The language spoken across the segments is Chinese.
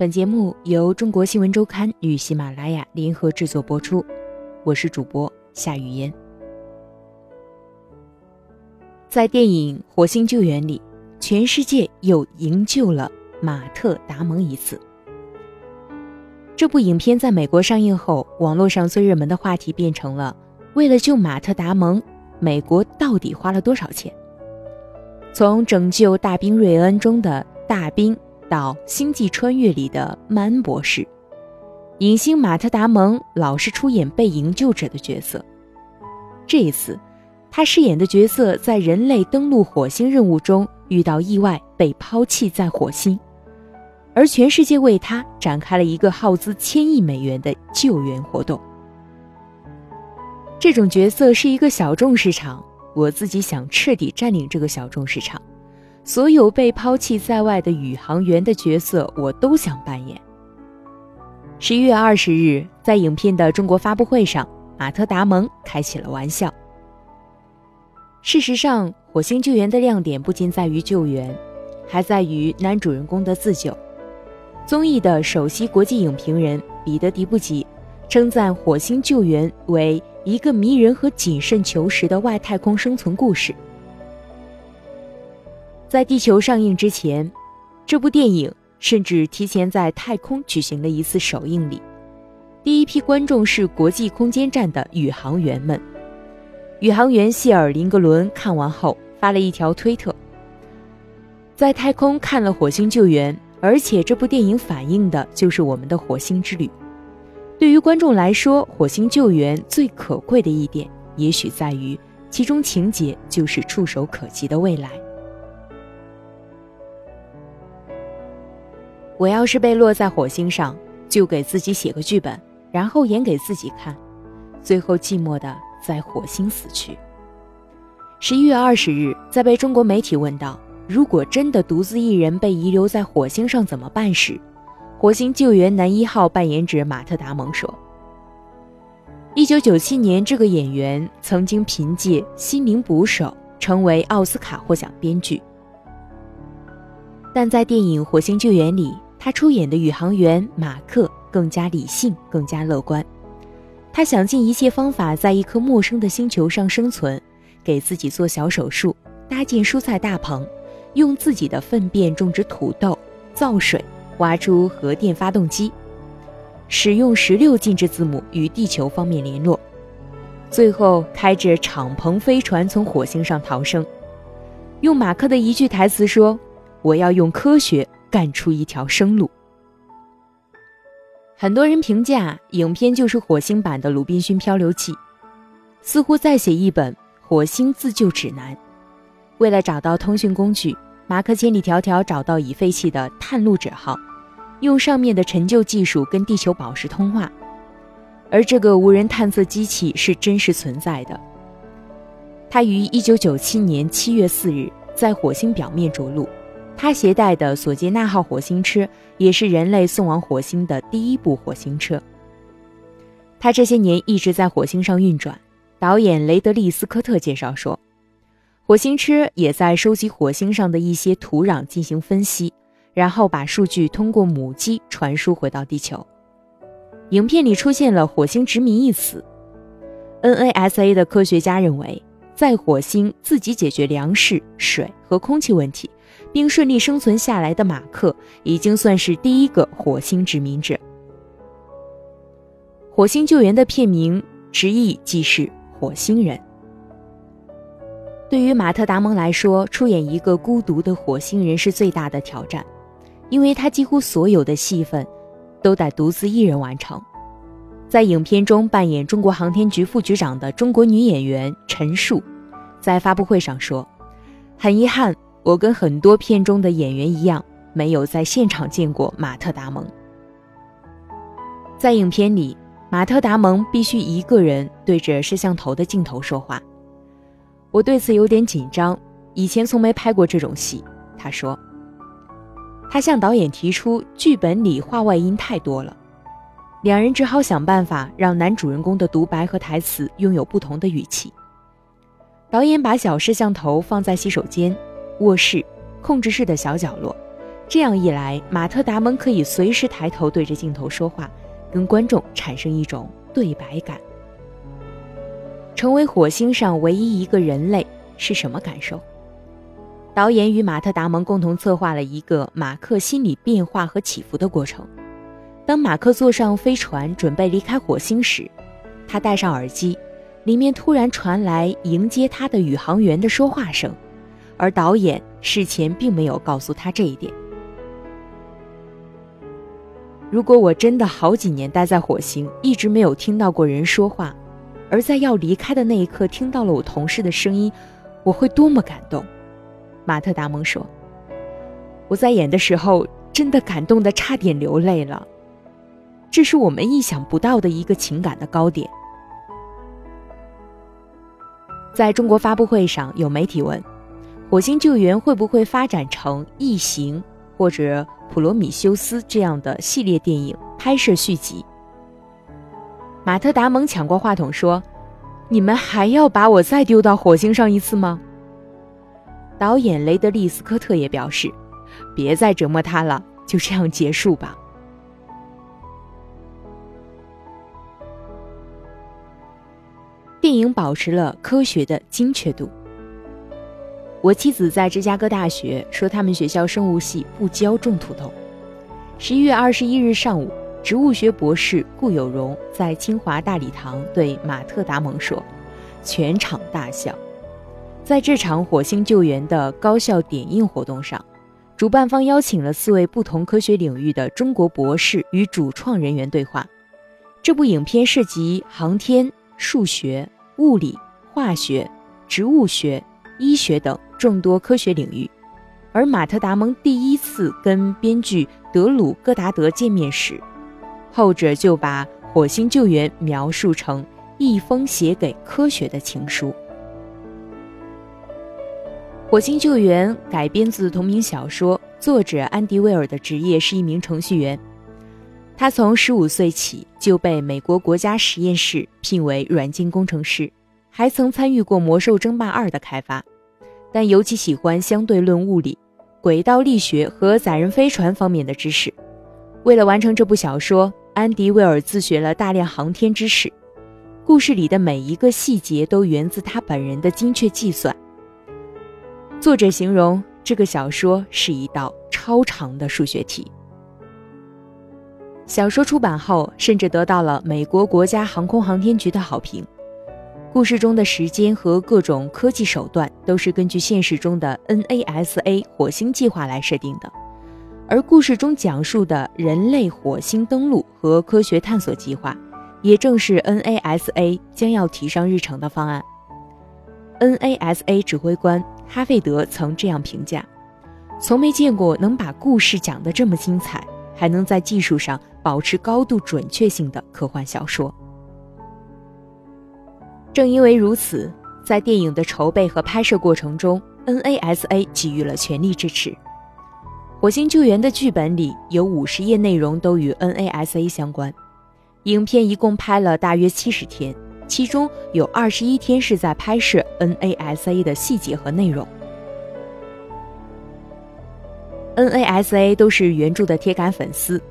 本节目由中国新闻周刊与喜马拉雅联合制作播出，我是主播夏雨嫣。在电影《火星救援》里，全世界又营救了马特·达蒙一次。这部影片在美国上映后，网络上最热门的话题变成了：为了救马特·达蒙，美国到底花了多少钱？从拯救大兵瑞恩中的大兵。到《星际穿越》里的曼博士，影星马特·达蒙老是出演被营救者的角色。这一次，他饰演的角色在人类登陆火星任务中遇到意外，被抛弃在火星，而全世界为他展开了一个耗资千亿美元的救援活动。这种角色是一个小众市场，我自己想彻底占领这个小众市场。所有被抛弃在外的宇航员的角色，我都想扮演。十一月二十日，在影片的中国发布会上，马特·达蒙开起了玩笑。事实上，火星救援的亮点不仅在于救援，还在于男主人公的自救。综艺的首席国际影评人彼得·迪布吉称赞火星救援为一个迷人和谨慎求实的外太空生存故事。在地球上映之前，这部电影甚至提前在太空举行了一次首映礼。第一批观众是国际空间站的宇航员们。宇航员谢尔林格伦看完后发了一条推特：“在太空看了《火星救援》，而且这部电影反映的就是我们的火星之旅。对于观众来说，《火星救援》最可贵的一点，也许在于其中情节就是触手可及的未来。”我要是被落在火星上，就给自己写个剧本，然后演给自己看，最后寂寞的在火星死去。十一月二十日，在被中国媒体问到如果真的独自一人被遗留在火星上怎么办时，火星救援男一号扮演者马特·达蒙说：“一九九七年，这个演员曾经凭借《心灵捕手》成为奥斯卡获奖编剧，但在电影《火星救援》里。”他出演的宇航员马克更加理性，更加乐观。他想尽一切方法在一颗陌生的星球上生存，给自己做小手术，搭建蔬菜大棚，用自己的粪便种植土豆，造水，挖出核电发动机，使用十六进制字母与地球方面联络，最后开着敞篷飞船从火星上逃生。用马克的一句台词说：“我要用科学。”干出一条生路。很多人评价影片就是火星版的《鲁滨逊漂流记》，似乎在写一本火星自救指南。为了找到通讯工具，马克千里迢迢找到已废弃的探路者号，用上面的陈旧技术跟地球宝石通话。而这个无人探测机器是真实存在的，它于1997年7月4日在火星表面着陆。他携带的索杰纳号火星车也是人类送往火星的第一部火星车。他这些年一直在火星上运转。导演雷德利·斯科特介绍说，火星车也在收集火星上的一些土壤进行分析，然后把数据通过母机传输回到地球。影片里出现了“火星殖民”一词。NASA 的科学家认为，在火星自己解决粮食、水和空气问题。并顺利生存下来的马克，已经算是第一个火星殖民者。火星救援的片名直译即是火星人。对于马特·达蒙来说，出演一个孤独的火星人是最大的挑战，因为他几乎所有的戏份都得独自一人完成。在影片中扮演中国航天局副局长的中国女演员陈数，在发布会上说：“很遗憾。”我跟很多片中的演员一样，没有在现场见过马特·达蒙。在影片里，马特·达蒙必须一个人对着摄像头的镜头说话。我对此有点紧张，以前从没拍过这种戏。他说，他向导演提出，剧本里话外音太多了，两人只好想办法让男主人公的独白和台词拥有不同的语气。导演把小摄像头放在洗手间。卧室、控制室的小角落，这样一来，马特·达蒙可以随时抬头对着镜头说话，跟观众产生一种对白感。成为火星上唯一一个人类是什么感受？导演与马特·达蒙共同策划了一个马克心理变化和起伏的过程。当马克坐上飞船准备离开火星时，他戴上耳机，里面突然传来迎接他的宇航员的说话声，而导演事前并没有告诉他这一点。如果我真的好几年待在火星，一直没有听到过人说话，而在要离开的那一刻听到了我同事的声音，我会多么感动！马特·达蒙说：“我在演的时候真的感动的差点流泪了，这是我们意想不到的一个情感的高点。”在中国发布会上，有媒体问：“火星救援会不会发展成异形或者？”普罗米修斯这样的系列电影拍摄续集，马特·达蒙抢过话筒说：“你们还要把我再丢到火星上一次吗？”导演雷德利·斯科特也表示：“别再折磨他了，就这样结束吧。”电影保持了科学的精确度。我妻子在芝加哥大学说，他们学校生物系不教种土豆。十一月二十一日上午，植物学博士顾有荣在清华大礼堂对马特·达蒙说，全场大笑。在这场火星救援的高校点映活动上，主办方邀请了四位不同科学领域的中国博士与主创人员对话。这部影片涉及航天、数学、物理、化学、植物学。医学等众多科学领域，而马特·达蒙第一次跟编剧德鲁·戈达德见面时，后者就把火星救援描述成一封写给科学的情书。火星救援改编自同名小说，作者安迪·威尔的职业是一名程序员，他从十五岁起就被美国国家实验室聘为软件工程师。还曾参与过《魔兽争霸二》的开发，但尤其喜欢相对论物理、轨道力学和载人飞船方面的知识。为了完成这部小说，安迪·威尔自学了大量航天知识。故事里的每一个细节都源自他本人的精确计算。作者形容这个小说是一道超长的数学题。小说出版后，甚至得到了美国国家航空航天局的好评。故事中的时间和各种科技手段都是根据现实中的 NASA 火星计划来设定的，而故事中讲述的人类火星登陆和科学探索计划，也正是 NASA 将要提上日程的方案。NASA 指挥官哈费德曾这样评价：“从没见过能把故事讲得这么精彩，还能在技术上保持高度准确性的科幻小说。”正因为如此，在电影的筹备和拍摄过程中，NASA 给予了全力支持。《火星救援》的剧本里有五十页内容都与 NASA 相关。影片一共拍了大约七十天，其中有二十一天是在拍摄 NASA 的细节和内容。NASA 都是原著的铁杆粉丝。《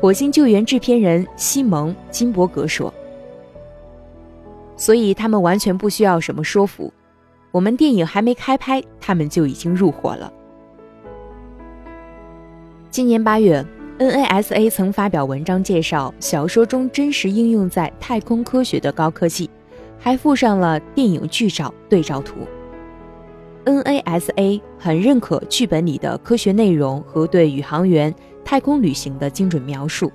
火星救援》制片人西蒙·金伯格说。所以他们完全不需要什么说服，我们电影还没开拍，他们就已经入伙了。今年八月，NASA 曾发表文章介绍小说中真实应用在太空科学的高科技，还附上了电影剧照对照图。NASA 很认可剧本里的科学内容和对宇航员太空旅行的精准描述。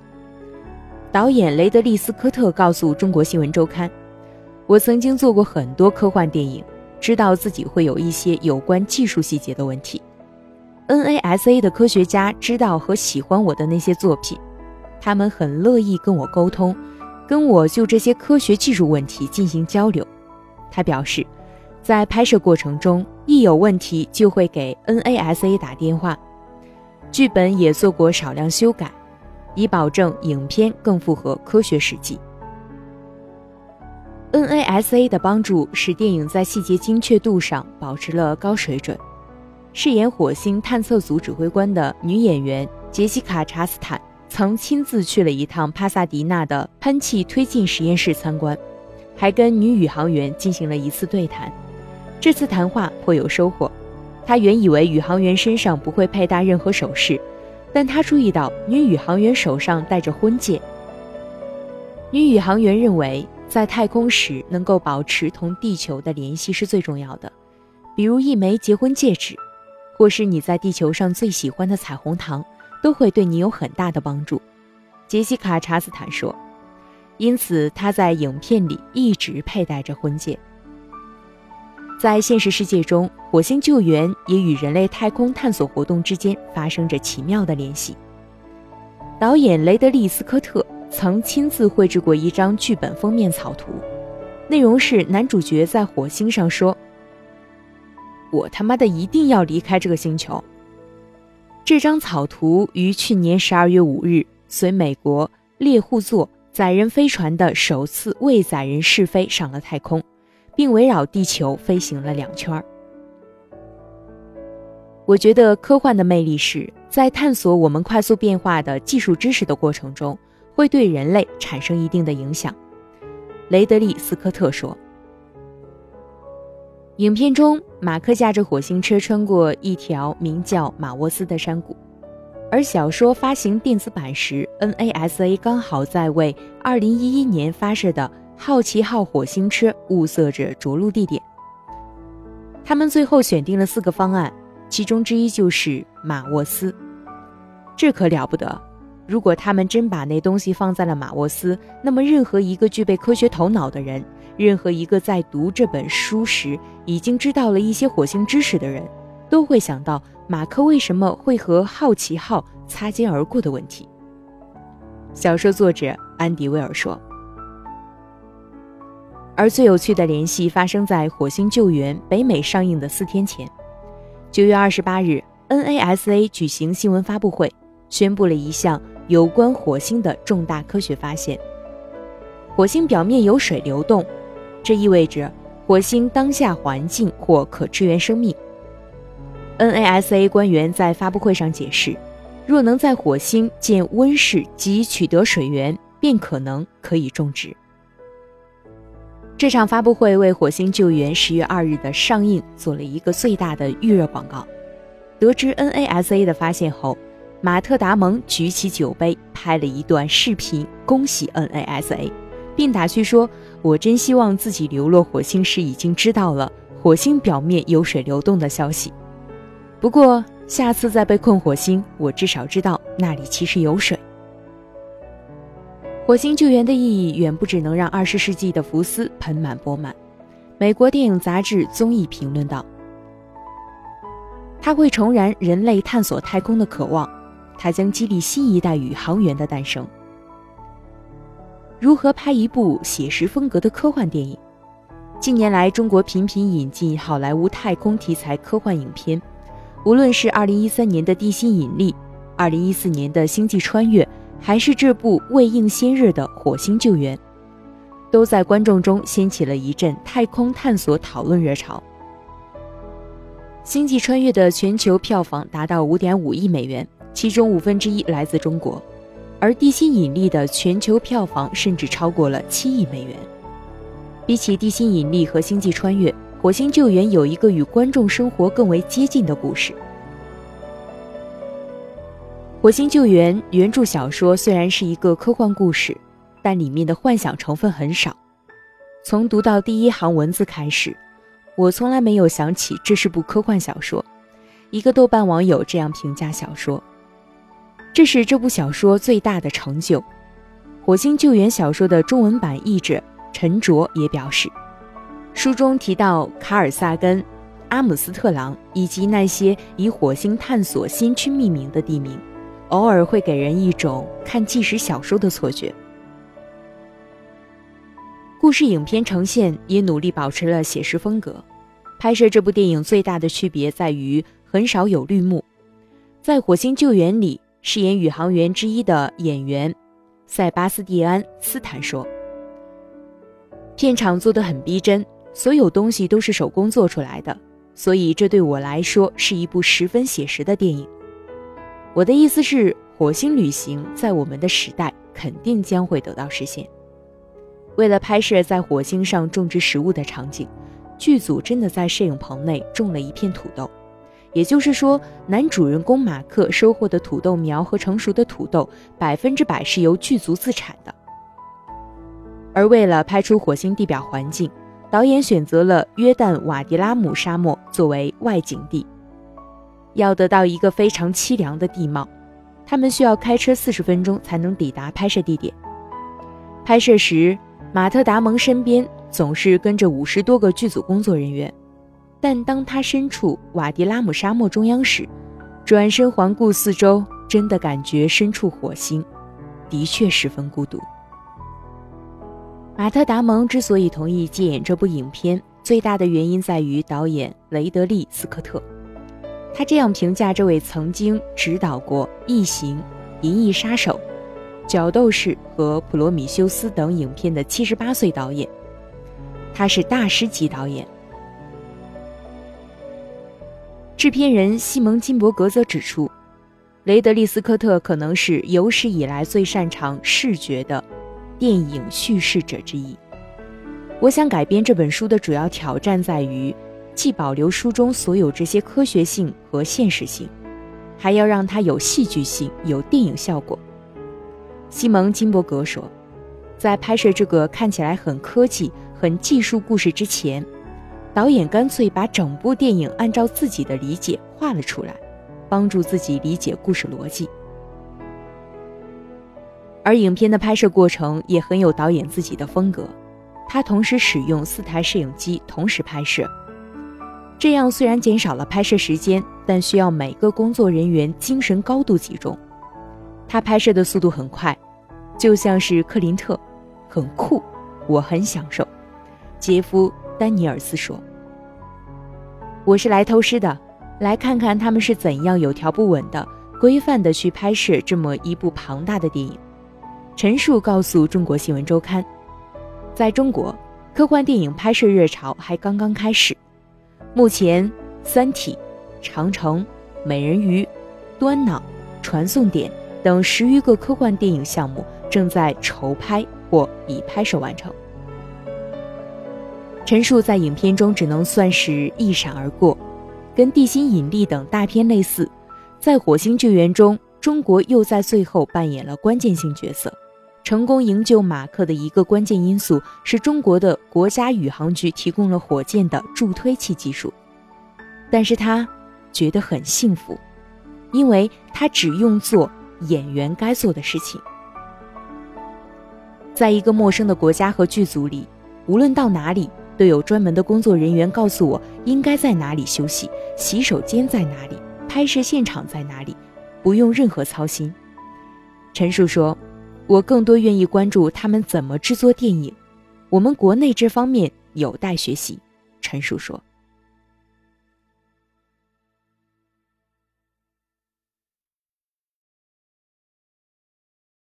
导演雷德利·斯科特告诉中国新闻周刊。我曾经做过很多科幻电影，知道自己会有一些有关技术细节的问题。NASA 的科学家知道和喜欢我的那些作品，他们很乐意跟我沟通，跟我就这些科学技术问题进行交流。他表示，在拍摄过程中一有问题就会给 NASA 打电话，剧本也做过少量修改，以保证影片更符合科学实际。NASA 的帮助使电影在细节精确度上保持了高水准。饰演火星探测组指挥官的女演员杰西卡·查斯坦曾亲自去了一趟帕萨迪纳的喷气推进实验室参观，还跟女宇航员进行了一次对谈。这次谈话颇有收获。他原以为宇航员身上不会佩戴任何首饰，但他注意到女宇航员手上戴着婚戒。女宇航员认为，在太空时能够保持同地球的联系是最重要的，比如一枚结婚戒指，或是你在地球上最喜欢的彩虹糖，都会对你有很大的帮助。杰西卡·查斯坦说，因此她在影片里一直佩戴着婚戒。在现实世界中，火星救援也与人类太空探索活动之间发生着奇妙的联系。导演雷德利·斯科特曾亲自绘制过一张剧本封面草图，内容是男主角在火星上说：“我他妈的一定要离开这个星球。”这张草图于去年十二月五日随美国猎户座载人飞船的首次未载人试飞上了太空。并围绕地球飞行了两圈。我觉得科幻的魅力是在探索我们快速变化的技术知识的过程中，会对人类产生一定的影响。雷德利·斯科特说。影片中，马克驾着火星车穿过一条名叫马沃斯的山谷，而小说发行电子版时，NASA 刚好在为2011年发射的。好奇号火星车物色着着陆地点，他们最后选定了四个方案，其中之一就是马沃斯。这可了不得！如果他们真把那东西放在了马沃斯，那么任何一个具备科学头脑的人，任何一个在读这本书时已经知道了一些火星知识的人，都会想到马克为什么会和好奇号擦肩而过的问题。小说作者安迪·威尔说。而最有趣的联系发生在《火星救援》北美上映的四天前，九月二十八日，NASA 举行新闻发布会，宣布了一项有关火星的重大科学发现：火星表面有水流动，这意味着火星当下环境或可支援生命。NASA 官员在发布会上解释，若能在火星建温室及取得水源，便可能可以种植。这场发布会为《火星救援》十月二日的上映做了一个最大的预热广告。得知 NASA 的发现后，马特·达蒙举起酒杯，拍了一段视频，恭喜 NASA，并打趣说：“我真希望自己流落火星时已经知道了火星表面有水流动的消息。不过，下次再被困火星，我至少知道那里其实有水。”火星救援的意义远不只能让二十世纪的福斯盆满钵满。美国电影杂志综艺评论道：“它会重燃人类探索太空的渴望，它将激励新一代宇航员的诞生。”如何拍一部写实风格的科幻电影？近年来，中国频频引进好莱坞太空题材科幻影片，无论是二零一三年的《地心引力》，二零一四年的《星际穿越》。还是这部未映先日的《火星救援》，都在观众中掀起了一阵太空探索讨论热潮。《星际穿越》的全球票房达到五点五亿美元，其中五分之一来自中国，而《地心引力》的全球票房甚至超过了七亿美元。比起《地心引力》和《星际穿越》，《火星救援》有一个与观众生活更为接近的故事。《火星救援》原著小说虽然是一个科幻故事，但里面的幻想成分很少。从读到第一行文字开始，我从来没有想起这是部科幻小说。一个豆瓣网友这样评价小说：“这是这部小说最大的成就。”《火星救援》小说的中文版译者陈卓也表示，书中提到卡尔萨根、阿姆斯特朗以及那些以火星探索先驱命名的地名。偶尔会给人一种看纪实小说的错觉。故事影片呈现也努力保持了写实风格。拍摄这部电影最大的区别在于很少有绿幕。在《火星救援》里饰演宇航员之一的演员塞巴斯蒂安·斯坦说：“片场做得很逼真，所有东西都是手工做出来的，所以这对我来说是一部十分写实的电影。我的意思是，火星旅行在我们的时代肯定将会得到实现。为了拍摄在火星上种植食物的场景，剧组真的在摄影棚内种了一片土豆。也就是说，男主人公马克收获的土豆苗和成熟的土豆，百分之百是由剧组自产的。而为了拍出火星地表环境，导演选择了约旦瓦迪拉姆沙漠作为外景地。要得到一个非常凄凉的地貌，他们需要开车四十分钟才能抵达拍摄地点。拍摄时，马特·达蒙身边总是跟着五十多个剧组工作人员。但当他身处瓦迪拉姆沙漠中央时，转身环顾四周，真的感觉身处火星，的确十分孤独。马特·达蒙之所以同意接演这部影片，最大的原因在于导演雷德利·斯科特。他这样评价这位曾经执导过《异形》《银翼杀手》《角斗士》和《普罗米修斯》等影片的七十八岁导演：“他是大师级导演。”制片人西蒙金伯格则指出，雷德利·斯科特可能是有史以来最擅长视觉的电影叙事者之一。我想改编这本书的主要挑战在于，既保留书中所有这些科学性和现实性，还要让它有戏剧性、有电影效果。西蒙金伯格说，在拍摄这个看起来很科技、很技术故事之前。导演干脆把整部电影按照自己的理解画了出来，帮助自己理解故事逻辑。而影片的拍摄过程也很有导演自己的风格，他同时使用四台摄影机同时拍摄，这样虽然减少了拍摄时间，但需要每个工作人员精神高度集中。他拍摄的速度很快，就像是克林特，很酷，我很享受。杰夫。丹尼尔斯说：“我是来偷师的，来看看他们是怎样有条不紊的、规范的去拍摄这么一部庞大的电影。”陈述告诉中国新闻周刊：“在中国，科幻电影拍摄热潮还刚刚开始。目前，《三体》《长城》《美人鱼》《端脑》《传送点》等十余个科幻电影项目正在筹拍或已拍摄完成。”陈述在影片中只能算是一闪而过，跟《地心引力》等大片类似，在火星救援中，中国又在最后扮演了关键性角色。成功营救马克的一个关键因素是中国的国家宇航局提供了火箭的助推器技术，但是他觉得很幸福，因为他只用做演员该做的事情。在一个陌生的国家和剧组里，无论到哪里。都有专门的工作人员告诉我应该在哪里休息，洗手间在哪里，拍摄现场在哪里，不用任何操心。陈述说：“我更多愿意关注他们怎么制作电影，我们国内这方面有待学习。”陈述说。